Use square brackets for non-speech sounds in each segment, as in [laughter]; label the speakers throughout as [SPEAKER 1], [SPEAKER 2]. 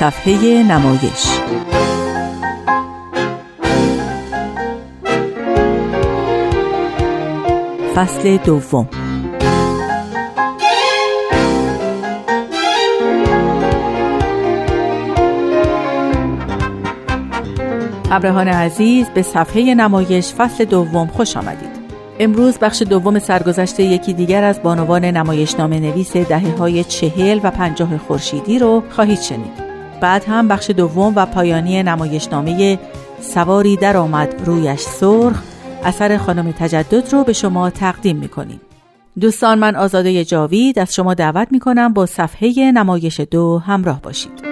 [SPEAKER 1] صفحه نمایش. فصل دوم. ابراهان عزیز به صفحه نمایش فصل دوم خوش آمدید. امروز بخش دوم سرگذشت یکی دیگر از بانوان نمایشنامه نویس دهه های چهل و پنجاه خورشیدی رو خواهید شنید. بعد هم بخش دوم و پایانی نمایشنامه سواری در آمد رویش سرخ اثر خانم تجدد رو به شما تقدیم می‌کنیم. دوستان من آزاده جاوید از شما دعوت می‌کنم با صفحه نمایش دو همراه باشید.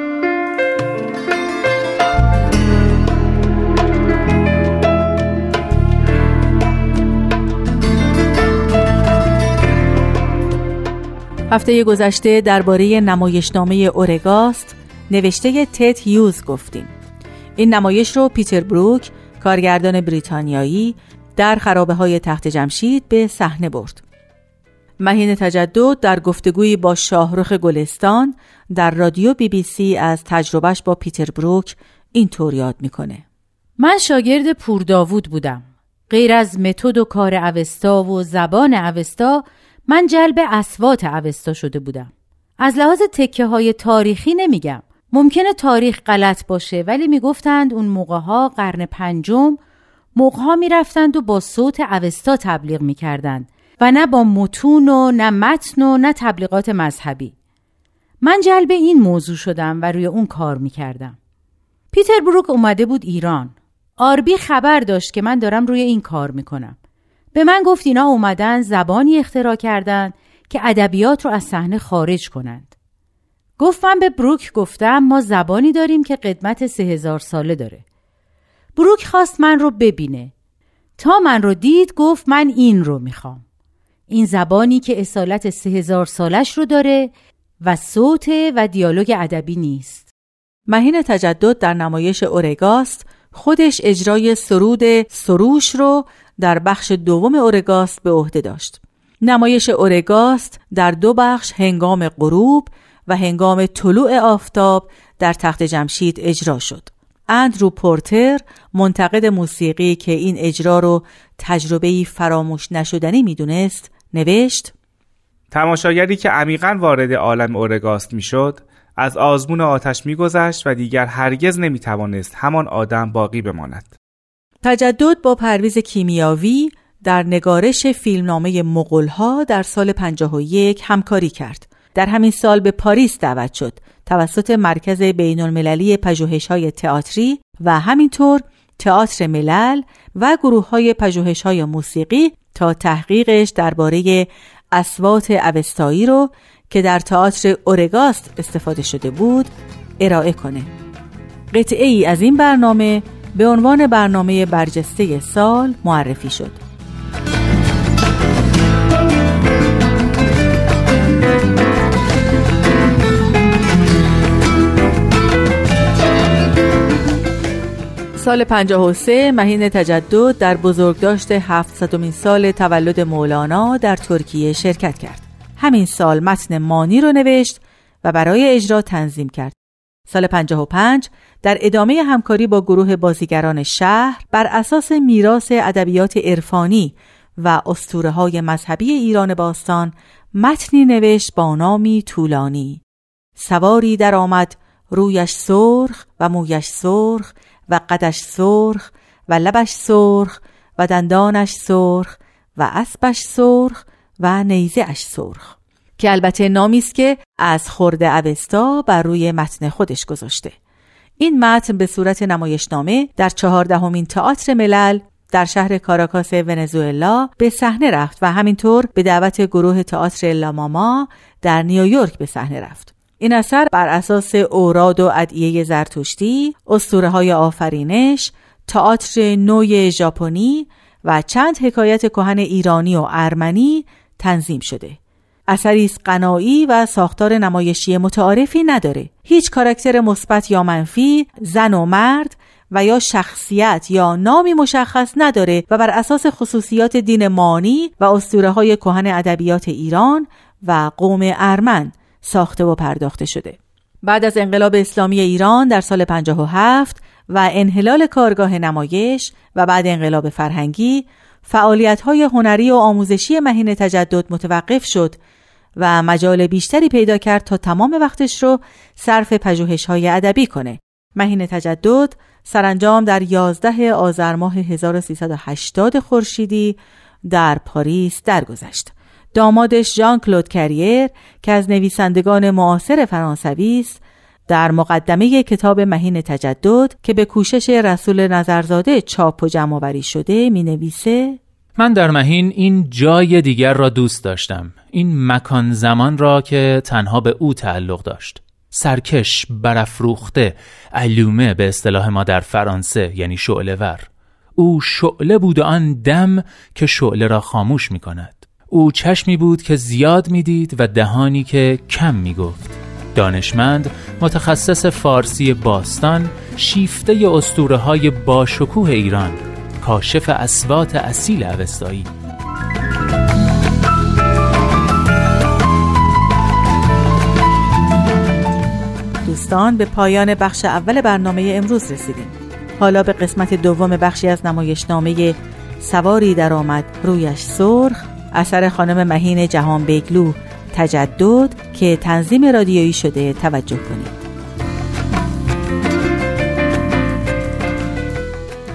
[SPEAKER 1] هفته گذشته درباره نمایشنامه اورگاست نوشته تت هیوز گفتیم. این نمایش رو پیتر بروک کارگردان بریتانیایی در خرابه های تخت جمشید به صحنه برد. مهین تجدد در گفتگویی با شاهرخ گلستان در رادیو بی بی سی از تجربهش با پیتر بروک اینطور یاد می‌کنه.
[SPEAKER 2] من شاگرد پور داوود بودم. غیر از متد و کار اوستا و زبان اوستا من جلب اسوات اوستا شده بودم. از لحاظ تکه های تاریخی نمیگم. ممکنه تاریخ غلط باشه ولی می‌گفتند اون موقع ها قرن پنجم موقع ها می‌رفتند و با صوت اوستا تبلیغ می‌کردند و نه با متون و نه متن و نه تبلیغات مذهبی. من جلب این موضوع شدم و روی اون کار می‌کردم. پیتر بروک اومده بود ایران. آربی خبر داشت که من دارم روی این کار می‌کنم. به من گفت اینا اومدن زبانی اختراع کردن که ادبیات رو از صحنه خارج کنند. گفت من به بروک گفتم ما زبانی داریم که قدمت سه هزار ساله داره. بروک خواست من رو ببینه. تا من رو دید گفت من این رو می‌خوام. این زبانی که اصالت سه هزار سالش رو داره و صوت و دیالوگ ادبی نیست.
[SPEAKER 1] مهین تجدد در نمایش اورگاست خودش اجرای سرود سروش رو در بخش دوم اورگاست به عهده داشت. نمایش اورگاست در دو بخش هنگام غروب و هنگام طلوع آفتاب در تخت جمشید اجرا شد. اندرو پورتر منتقد موسیقی که این اجرا رو تجربه‌ای فراموش نشدنی می‌دونست نوشت
[SPEAKER 3] تماشاگری که عمیقا وارد عالم اورگاست می‌شد از آزمون آتش میگذشت و دیگر هرگز نمی‌توانست همان آدم باقی بماند
[SPEAKER 1] تجدد با پرویز کیمیاوی در نگارش فیلمنامه مغلها در سال 51 همکاری کرد. در همین سال به پاریس دعوت شد توسط مرکز بین المللی پژوهش های تئاتری و همینطور تئاتر ملل و گروه های پژوهش های موسیقی تا تحقیقش درباره اسوات اوستایی رو که در تئاتر اورگاست استفاده شده بود ارائه کنه. قطعه ای از این برنامه به عنوان برنامه برجسته سال معرفی شد. سال 53 مهین تجدد در بزرگداشت 700 سال تولد مولانا در ترکیه شرکت کرد. همین سال متن مانی رو نوشت و برای اجرا تنظیم کرد. سال 55 در ادامه همکاری با گروه بازیگران شهر بر اساس میراث ادبیات عرفانی و اسطوره های مذهبی ایران باستان متنی نوشت با نامی طولانی سواری در آمد رویش سرخ و مویش سرخ و قدش سرخ و لبش سرخ و دندانش سرخ و اسبش سرخ و نیزه سرخ که البته نامی است که از خورده اوستا بر روی متن خودش گذاشته این متن به صورت نمایشنامه در چهاردهمین تئاتر ملل در شهر کاراکاس ونزوئلا به صحنه رفت و همینطور به دعوت گروه تئاتر لاماما در نیویورک به صحنه رفت. این اثر بر اساس اوراد و ادعیه زرتشتی، اسطوره های آفرینش، تئاتر نوی ژاپنی و چند حکایت کهن ایرانی و ارمنی تنظیم شده. اثری است قنایی و ساختار نمایشی متعارفی نداره هیچ کاراکتر مثبت یا منفی زن و مرد و یا شخصیت یا نامی مشخص نداره و بر اساس خصوصیات دین مانی و اسطوره های کهن ادبیات ایران و قوم ارمن ساخته و پرداخته شده بعد از انقلاب اسلامی ایران در سال 57 و انحلال کارگاه نمایش و بعد انقلاب فرهنگی فعالیت های هنری و آموزشی مهین تجدد متوقف شد و مجال بیشتری پیدا کرد تا تمام وقتش رو صرف پژوهش های ادبی کنه. مهین تجدد سرانجام در 11 آذر ماه 1380 خورشیدی در پاریس درگذشت. دامادش ژان کلود کریر که از نویسندگان معاصر فرانسوی است در مقدمه کتاب مهین تجدد که به کوشش رسول نظرزاده چاپ و جمع شده می نویسه
[SPEAKER 4] من در مهین این جای دیگر را دوست داشتم. این مکان زمان را که تنها به او تعلق داشت. سرکش برافروخته علومه به اصطلاح ما در فرانسه یعنی شعله ور. او شعله بود آن دم که شعله را خاموش می کند او چشمی بود که زیاد می‌دید و دهانی که کم می گفت دانشمند متخصص فارسی باستان شیفته اسطوره های باشکوه ایران کاشف اسوات اصیل اوستایی.
[SPEAKER 1] دوستان به پایان بخش اول برنامه امروز رسیدیم. حالا به قسمت دوم بخشی از نمایشنامه سواری درآمد رویش سرخ اثر خانم مهین جهان بیگلو تجدد که تنظیم رادیویی شده توجه کنید.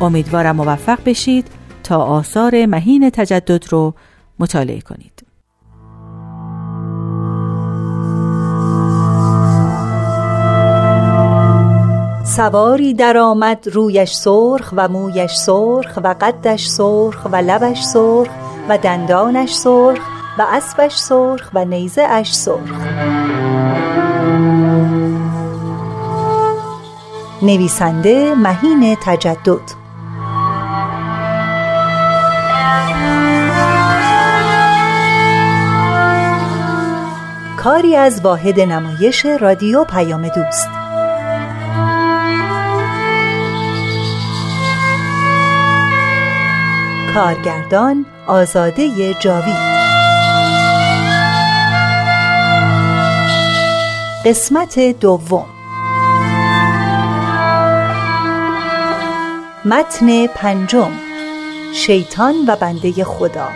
[SPEAKER 1] امیدوارم موفق بشید تا آثار مهین تجدد رو مطالعه کنید.
[SPEAKER 5] سواری درآمد رویش سرخ و مویش سرخ و قدش سرخ و لبش سرخ. و دندانش سرخ و اسبش سرخ و نیزه اش سرخ. نویسنده مهین تجدد. کاری از واحد نمایش رادیو پیام دوست. کارگردان آزاده جاوید. قسمت دوم. متن پنجم. شیطان و بنده خدا.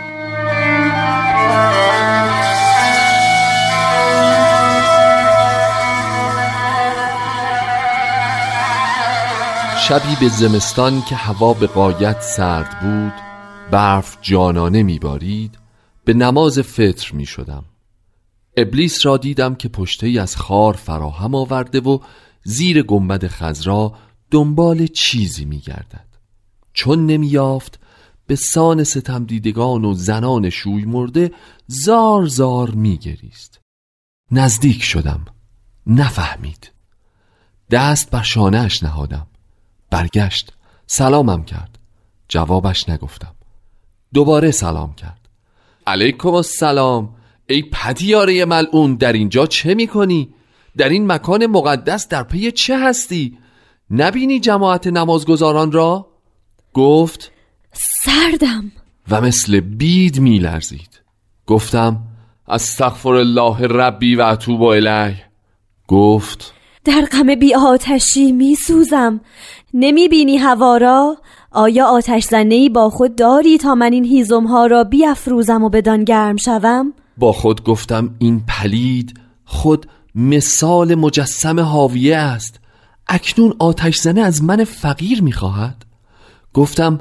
[SPEAKER 6] شبی به زمستان که هوا به قایت سرد بود برف جانانه میبارید به نماز فطر می شدم ابلیس را دیدم که پشته از خار فراهم آورده و زیر گنبد خزرا دنبال چیزی می گردد چون نمیافت به سان ستم دیدگان و زنان شوی مرده زار زار می گریست نزدیک شدم نفهمید. دست بر شانهش نهادم. برگشت سلامم کرد. جوابش نگفتم. دوباره سلام کرد علیکم السلام ای پدیاره ملعون در اینجا چه می‌کنی؟ در این مکان مقدس در پی چه هستی؟ نبینی جماعت نمازگزاران را؟ گفت
[SPEAKER 7] سردم
[SPEAKER 6] و مثل بید میلرزید گفتم استغفر الله ربی و اتوب الیه گفت
[SPEAKER 7] در غم بی آتشی می سوزم نمی بینی هوا را؟ آیا آتش زنهی با خود داری تا من این هیزم ها را بیافروزم و بدان گرم شوم؟
[SPEAKER 6] با خود گفتم این پلید خود مثال مجسم حاویه است. اکنون آتش زنه از من فقیر می‌خواهد. گفتم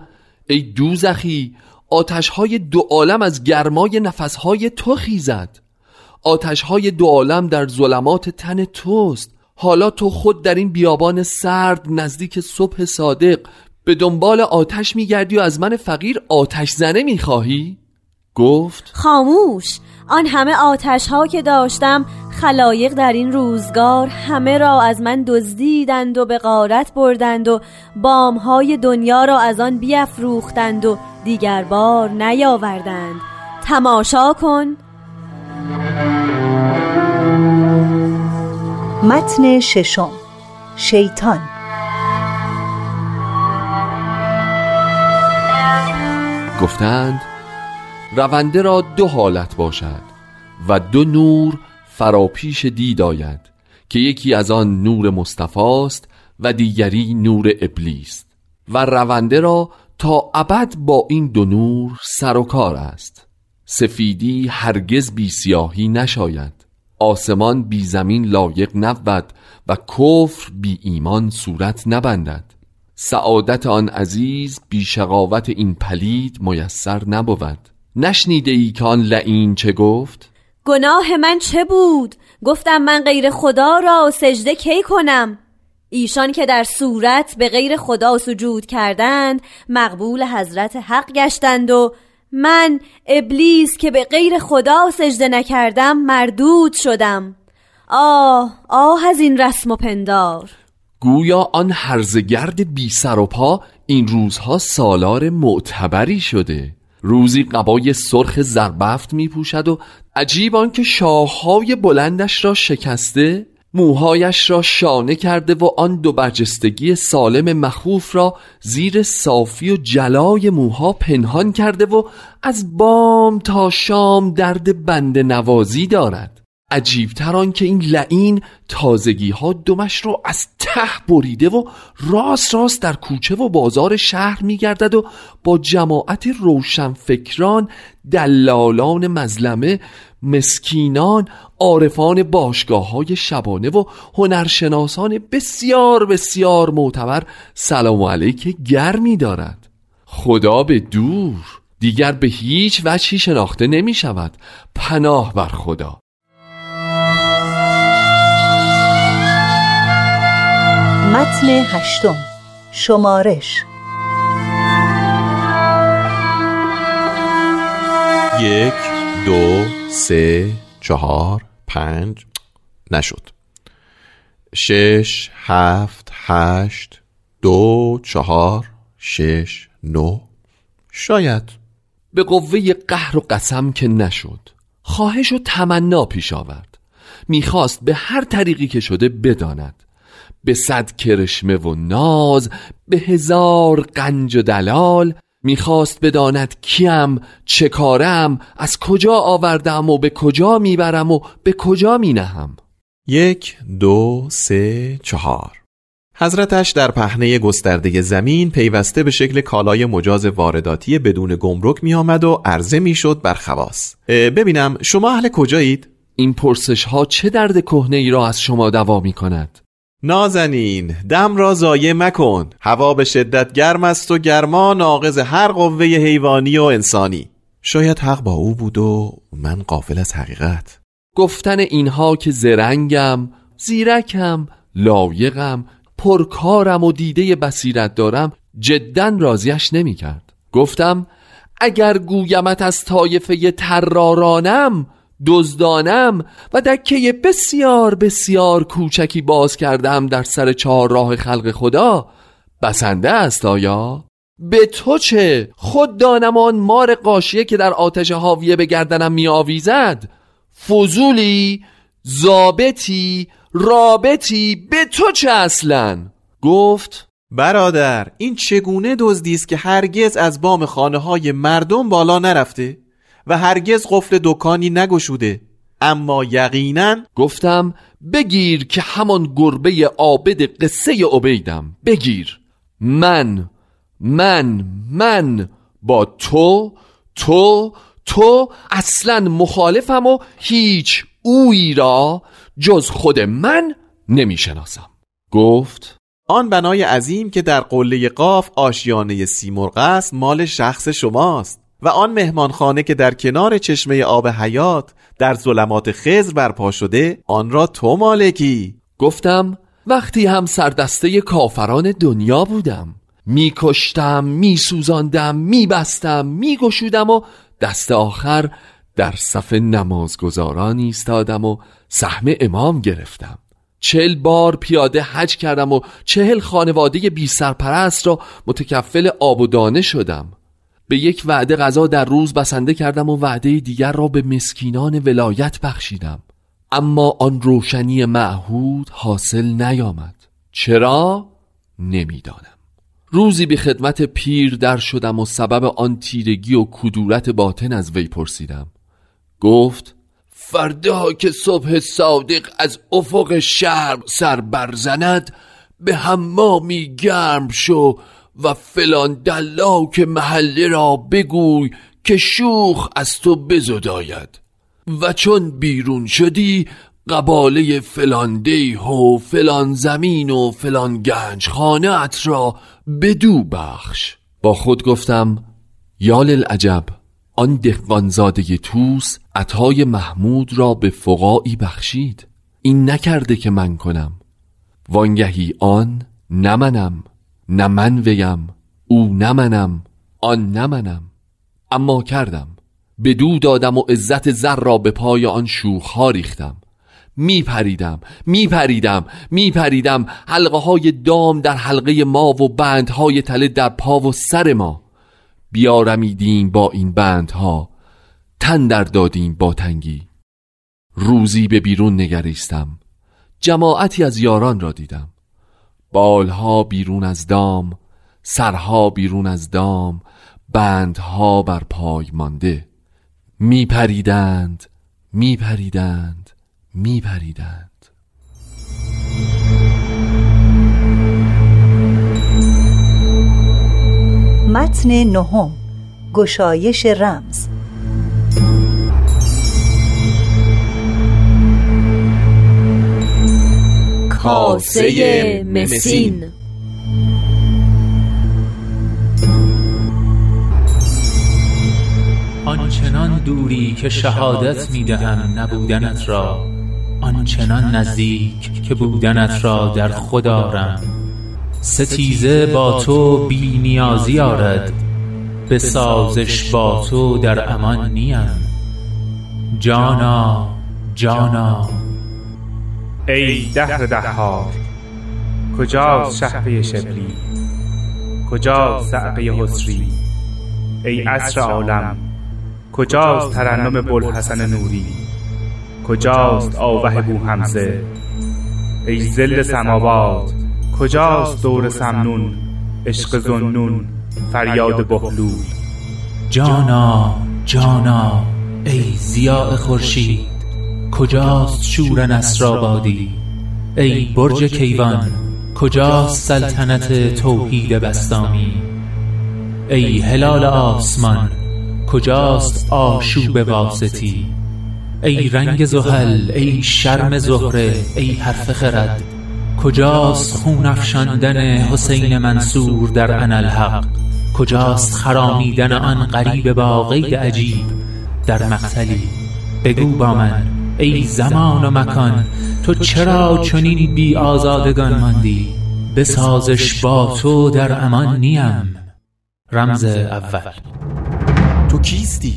[SPEAKER 6] ای دوزخی آتش های دو عالم از گرمای نفسهای تو خیزد. آتش های دو عالم در ظلمات تن توست. حالا تو خود در این بیابان سرد نزدیک صبح صادق به دنبال آتش میگردی و از من فقیر آتش زنه می‌خواهی؟ گفت
[SPEAKER 7] خاموش آن همه آتش ها که داشتم خلایق در این روزگار همه را از من دزدیدند و به غارت بردند و بام های دنیا را از آن بیافروختند و دیگر بار نیاوردند. تماشا کن.
[SPEAKER 5] متن ششم. شیطان.
[SPEAKER 6] گفتند رونده را دو حالت باشد و دو نور فراپیش دید آید که یکی از آن نور مصطفاست و دیگری نور ابلیس و رونده را تا ابد با این دو نور سر و کار است. سفیدی هرگز بی سیاهی نشاید. آسمان بی زمین لایق نبود و کفر بی ایمان صورت نبندد. سعادت آن عزیز بی این پلید میسر نبود نشنیده ای که آن لعین چه گفت؟
[SPEAKER 7] گناه من چه بود؟ گفتم من غیر خدا را سجده کی کنم ایشان که در صورت به غیر خدا سجود کردند مقبول حضرت حق گشتند و من ابلیس که به غیر خدا سجده نکردم مردود شدم آه آه از این رسم و پندار
[SPEAKER 6] گویا آن هرزگرد بی سر و پا این روزها سالار معتبری شده. روزی قبای سرخ زربفت می پوشد و عجیب آنکه شاههای بلندش را شکسته موهایش را شانه کرده و آن دو برجستگی سالم مخوف را زیر صافی و جلای موها پنهان کرده و از بام تا شام درد بند نوازی دارد. عجیبتر آن که این لعین تازگی ها دمش را از ته بریده و راست راست در کوچه و بازار شهر میگردد و با جماعت روشنفکران دلالان مزلمه مسکینان عارفان باشگاه های شبانه و هنرشناسان بسیار بسیار معتبر سلام علیک گرمی دارد. خدا به دور دیگر به هیچ وجهی شناخته نمی شود پناه بر خدا.
[SPEAKER 5] متن هشتم. شمارش.
[SPEAKER 8] یک دو سه چهار پنج. نشد. شش هفت هشت دو چهار شش نو شاید.
[SPEAKER 6] به قوه قهر و قسم که نشد. خواهش و تمنا پیش آورد. می‌خواست به هر طریقی که شده بداند. به صد کرشمه و ناز به هزار قنج و دلال می‌خواست بداند کیم چه کارم از کجا آوردم و به کجا می‌برم و به کجا مینهم
[SPEAKER 8] یک دو سه چهار حضرتش در پهنه گسترده زمین پیوسته به شکل کالای مجاز وارداتی بدون گمرک می آمد و عرضه می شد بر خواص ببینم شما اهل کجایید؟
[SPEAKER 6] این پرسش ها چه درد کهنه ای را از شما دوا می کند؟
[SPEAKER 8] نازنین دم را ضایع مکن. هوا به شدت گرم است و گرما ناقض هر قوه حیوانی و انسانی. شاید حق با او بود و من قافل از حقیقت.
[SPEAKER 6] گفتن اینها که زرنگم زیرکم لایقم پرکارم و دیده بصیرت دارم جدا راضیش نمی کرد گفتم اگر گویمت از طایفه ترارانم دزدانم و دکه بسیار بسیار کوچکی باز کردم در سر چهار راه خلق خدا بسنده است آیا؟ به تو چه؟ خود دانم آن مار قاشیه که در آتش حاویه به گردنم می آویزد فضولی زابتی رابطی به تو چه اصلا گفت
[SPEAKER 8] برادر این چگونه دزدی است که هرگز از بام خانه های مردم بالا نرفته و هرگز قفل دکانی نگشوده. اما یقینا
[SPEAKER 6] گفتم بگیر که همان گربه عابد قصه عبیدم. بگیر. من من من با تو تو تو اصلا مخالفم و هیچ اویی را جز خود من نمی‌شناسم. گفت
[SPEAKER 8] آن بنای عظیم که در قله قاف آشیانه سیمرغ است مال شخص شماست. و آن مهمانخانه که در کنار چشمه آب حیات در ظلمات خزر برپا شده آن را تو مالکی.
[SPEAKER 6] گفتم وقتی هم سردسته کافران دنیا بودم میکشتم میسوزاندم میبستم میگشودم و دست آخر در صف نمازگزاران ایستادم و سهم امام گرفتم. چهل بار پیاده حج کردم و چهل خانواده بی سرپرست را متکفل آب و دانه شدم. به یک وعده غذا در روز بسنده کردم و وعده دیگر را به مسکینان ولایت بخشیدم. اما آن روشنی معهود حاصل نیامد. چرا؟ نمی‌دانم. روزی به خدمت پیر در شدم و سبب آن تیرگی و کدورت باطن از وی پرسیدم. گفت فردا که صبح صادق از افق شرق سر برزند به حمامی گرم شو و فلان دلا که محله را بگوی که شوخ از تو بزداید. و چون بیرون شدی قباله فلان دیه و فلان زمین و فلان گنج خانه ات را بدو بخش. با خود گفتم یال العجب آن دهقانزاده توس عطای محمود را به فقاعی بخشید. این نکرده که من کنم. وانگهی آن نمنم. نه من ویم او نمنم آن نمنم اما کردم بدو دادم و عزت زر را به پای آن شوخها ریختم. می پریدم می پریدم می پریدم حلقه های دام در حلقه ما و بندهای تله در پا و سر ما. بیارمیدیم با این بندها تن در دادیم با تنگی. روزی به بیرون نگریستم جماعتی از یاران را دیدم. بالها بیرون از دام سرها بیرون از دام بندها بر پای مانده. می پریدند می پریدند می پریدند
[SPEAKER 5] متن نهم گشایش رمز.
[SPEAKER 7] کاسه مسین.
[SPEAKER 4] آنچنان دوری که شهادت می‌دهم نبودنت را آنچنان نزدیک که بودنت را در خود آرم. ستیزه با تو بی نیازی آرد به سازش با تو در امان نیم. جانا جانا.
[SPEAKER 3] ای دهر دهار. کجاست شهبه شبلی کجاست زعقه حسری؟ ای عصر عالم. کجاست ترنم بلحسن نوری؟ کجاست آوه بو همزه ای زل سماوات. کجاست دور سمنون؟ عشق زنون. فریاد بهلول
[SPEAKER 4] جانا جانا ای ضیاء خورشید. کجاست شور نصرآبادی ای برج کیوان کجاست سلطنت توحید بسطامی ای هلال آسمان کجاست آشوب واسطی؟ ای رنگ زحل ای شرم زهره ای حرف خرد؟ کجاست خون افشاندن حسین منصور در انالحق کجاست خرامیدن آن غریب با قید عجیب؟ در مقتلی بگو با من. ای زمان و مکان تو چرا چنین بی آزادگان ماندی؟ بسازش با تو در امان نیم. رمز اول.
[SPEAKER 8] تو کیستی؟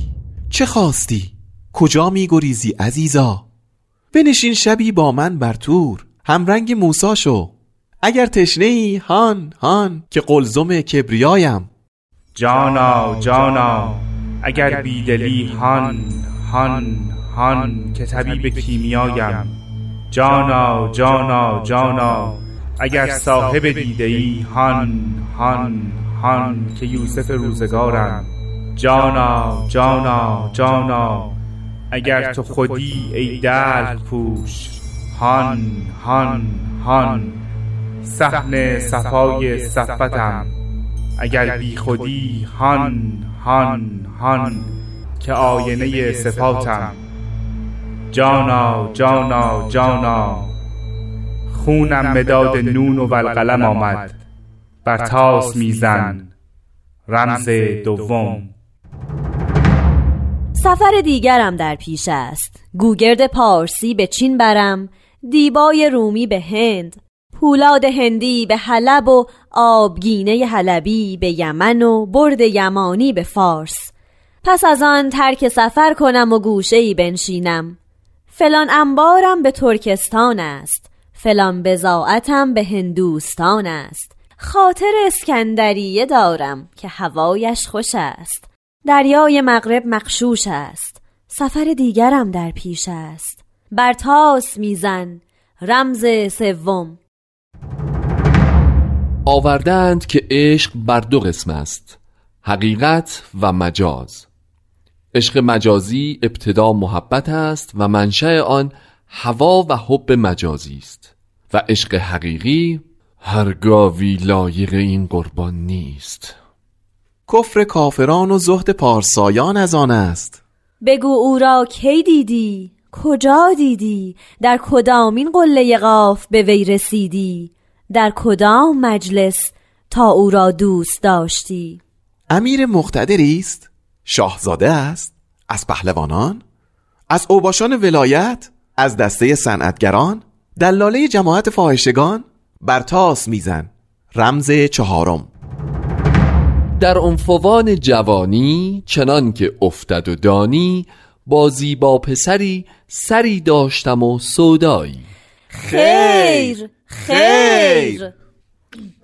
[SPEAKER 8] چه خواستی؟ کجا می گریزی عزیزا؟ بنشین شبی با من بر تور. همرنگ موسا شو. اگر تشنه ای هان هان که قلزم کبریایم.
[SPEAKER 3] جانا جانا اگر بیدلی هان هان. هان که طبیب کیمیایم. جانا جانا جانا اگر صاحب دیده ای هان هان هان که یوسف روزگارم. جانا جانا جانا. اگر تو خودی ای دل پوش. هان هان هان. صحن صفای صفتم. اگر بی خودی هان هان هان. که آینه صفاتم. جانا جانا جانا. خونم مداد نون و والقلم آمد. بر تاس میزن. رمز دوم.
[SPEAKER 7] سفر دیگرم در پیش است. گوگرد پارسی به چین برم. دیبای رومی به هند. پولاد هندی به حلب و آبگینه حلبی به یمن و برد یمانی به فارس. پس از آن ترک سفر کنم و گوشه بنشینم. فلان انبارم به ترکستان است فلان بزاعتم به هندوستان است. خاطر اسکندریه دارم که هوایش خوش است. دریای مغرب مقشوش است. سفر دیگرم در پیش است. بر تاس میزن رمز سوم.
[SPEAKER 6] آوردند که عشق بر دو قسم است حقیقت و مجاز. عشق مجازی ابتدا محبت است و منشأ آن هوا و حب مجازی است. و عشق حقیقی هرگاوی لایق این قربان نیست.
[SPEAKER 8] کفر کافران و زهد پارسایان از آن است.
[SPEAKER 7] بگو او را کی دیدی؟ کجا دیدی؟ در کدامین قله قاف به وی رسیدی؟ در کدام مجلس تا او را دوست داشتی؟
[SPEAKER 8] امیر مقتدری است؟ شاهزاده است از پهلوانان از اوباشان ولایت از دسته صنعتگران دلاله جماعت فاحشگان برتاس میزن. رمز چهارم.
[SPEAKER 6] در عنفوان جوانی چنان که افتد و دانی بازی با پسری سری داشتم و سودایی.
[SPEAKER 7] خیر خیر.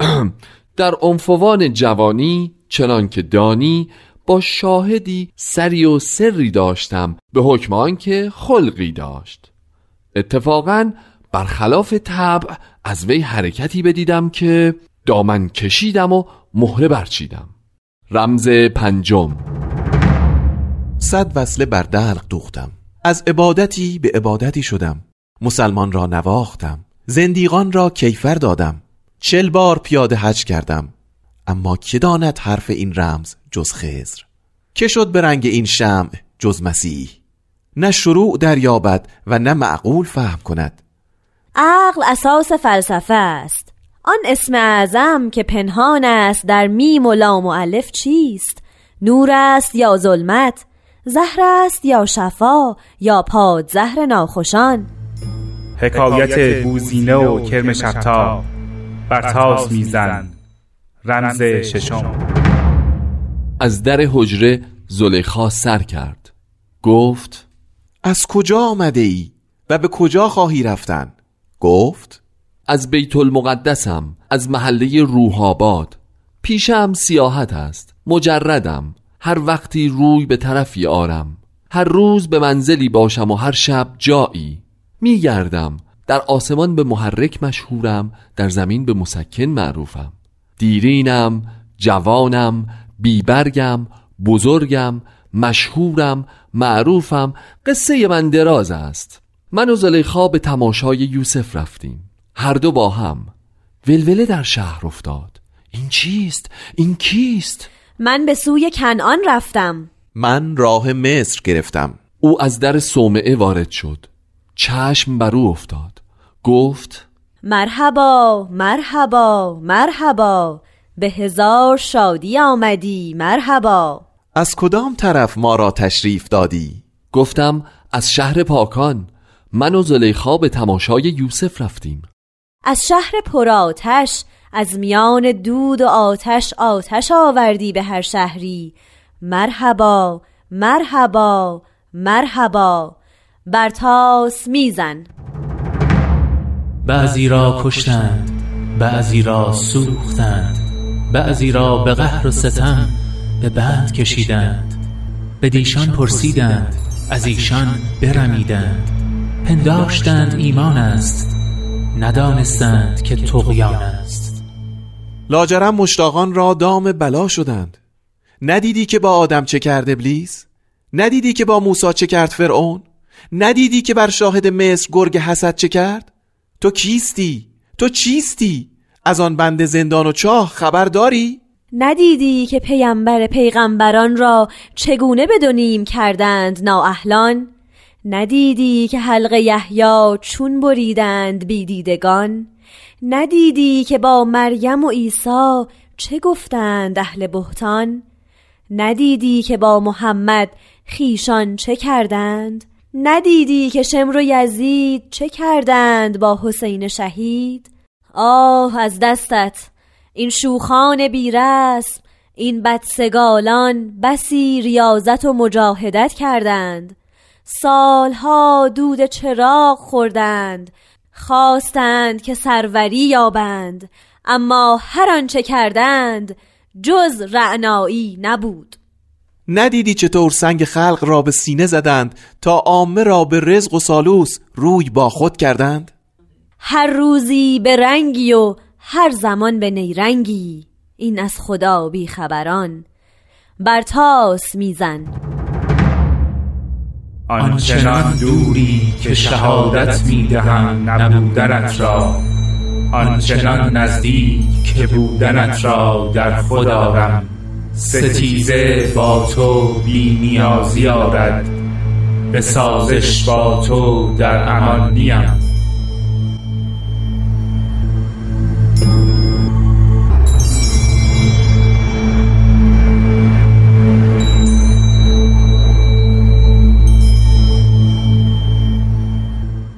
[SPEAKER 7] [clears throat]
[SPEAKER 6] در عنفوان جوانی چنان که دانی با شاهدی سری و سری داشتم به حکم آنکه خلقی داشت. اتفاقا برخلاف طبع از وی حرکتی بدیدم که دامن کشیدم و مهره برچیدم. رمز پنجم.
[SPEAKER 8] صد وصله بر دلق دوختم. از عبادتی به عبادتی شدم. مسلمان را نواختم. زندیقان را کیفر دادم. چل بار پیاده حج کردم. اما که داند حرف این رمز جز خزر که شد به رنگ این شمع جز مسیح؟ نه شروع دریابد و نه معقول فهم کند.
[SPEAKER 7] عقل اساس فلسفه است. آن اسم اعظم که پنهان است در میم و لام و الف چیست؟ نور است یا ظلمت؟ زهر است یا شفا؟ یا پاد زهر ناخوشان؟
[SPEAKER 3] حکایت بوزینه و کرم شبتا برتاس میزن رمز ششم.
[SPEAKER 6] از در حجره زلیخا سر کرد. گفت
[SPEAKER 8] از کجا آمده ای و به کجا خواهی رفتن؟ گفت
[SPEAKER 6] از بیت المقدسم از محله روحاباد. پیشم سیاحت است مجردم. هر وقتی روی به طرفی آرم هر روز به منزلی باشم و هر شب جایی. میگردم در آسمان به محرک مشهورم در زمین به مسکن معروفم. دیرینم جوانم بیبرگم بزرگم مشهورم معروفم قصه من دراز است. من و زلیخا به تماشای یوسف رفتیم. هر دو با هم. ولوله در شهر افتاد. این چیست؟ این کیست؟
[SPEAKER 7] من به سوی کنعان رفتم.
[SPEAKER 8] من راه مصر گرفتم.
[SPEAKER 6] او از در صومعه وارد شد. چشم بر او افتاد. گفت
[SPEAKER 7] مرحبا مرحبا مرحبا. به هزار شادی آمدی مرحبا.
[SPEAKER 8] از کدام طرف ما را تشریف دادی؟
[SPEAKER 6] گفتم از شهر پاکان. من و زلیخا به تماشای یوسف رفتیم.
[SPEAKER 7] از شهر پرآتش از میان دود و آتش آتش آوردی به هر شهری. مرحبا مرحبا مرحبا. برتاس میزن.
[SPEAKER 4] بعضی را کشتند بعضی را سوختند بعضی را به قهر و ستم به بند کشیدند. به دیشان پرسیدند از ایشان برمیدند. پنداشتند ایمان است ندانستند که تقیان است.
[SPEAKER 8] لاجرم مشتاقان را دام بلا شدند. ندیدی که با آدم چه کرد ابلیس؟ ندیدی که با موسی چه کرد فرعون؟ ندیدی که بر شاهد مصر گرگ حسد چه کرد؟ تو کیستی؟ تو چیستی؟ از آن بند زندان و چاه خبر داری؟
[SPEAKER 7] ندیدی که پیامبر پیغمبران را چگونه بدونیم کردند نااهلان؟ ندیدی که حلق یحیی چون بریدند بیدیدگان ندیدی که با مریم و عیسی چه گفتند اهل بهتان؟ ندیدی که با محمد خیشان چه کردند؟ ندیدی که شمر و یزید چه کردند با حسین شهید؟ آه از دستت. این شوخان بیرسم این بدسگالان بسی ریاضت و مجاهدت کردند. سالها دود چراغ خوردند خواستند که سروری یابند اما هر آنچه کردند جز رعنایی نبود.
[SPEAKER 8] ندیدی چطور سنگ خلق را به سینه زدند تا عامه را به رزق و سالوس روی با خود کردند؟
[SPEAKER 7] هر روزی به رنگی و هر زمان به نیرنگی این از خدا بی خبران برتاس میزن.
[SPEAKER 3] آنچنان دوری که شهادت می‌دهم نبودنت را آنچنان نزدیک که بودنت را در خود آرم. ستیزه با تو بی نیازی آرد به سازش با تو در امان نیم.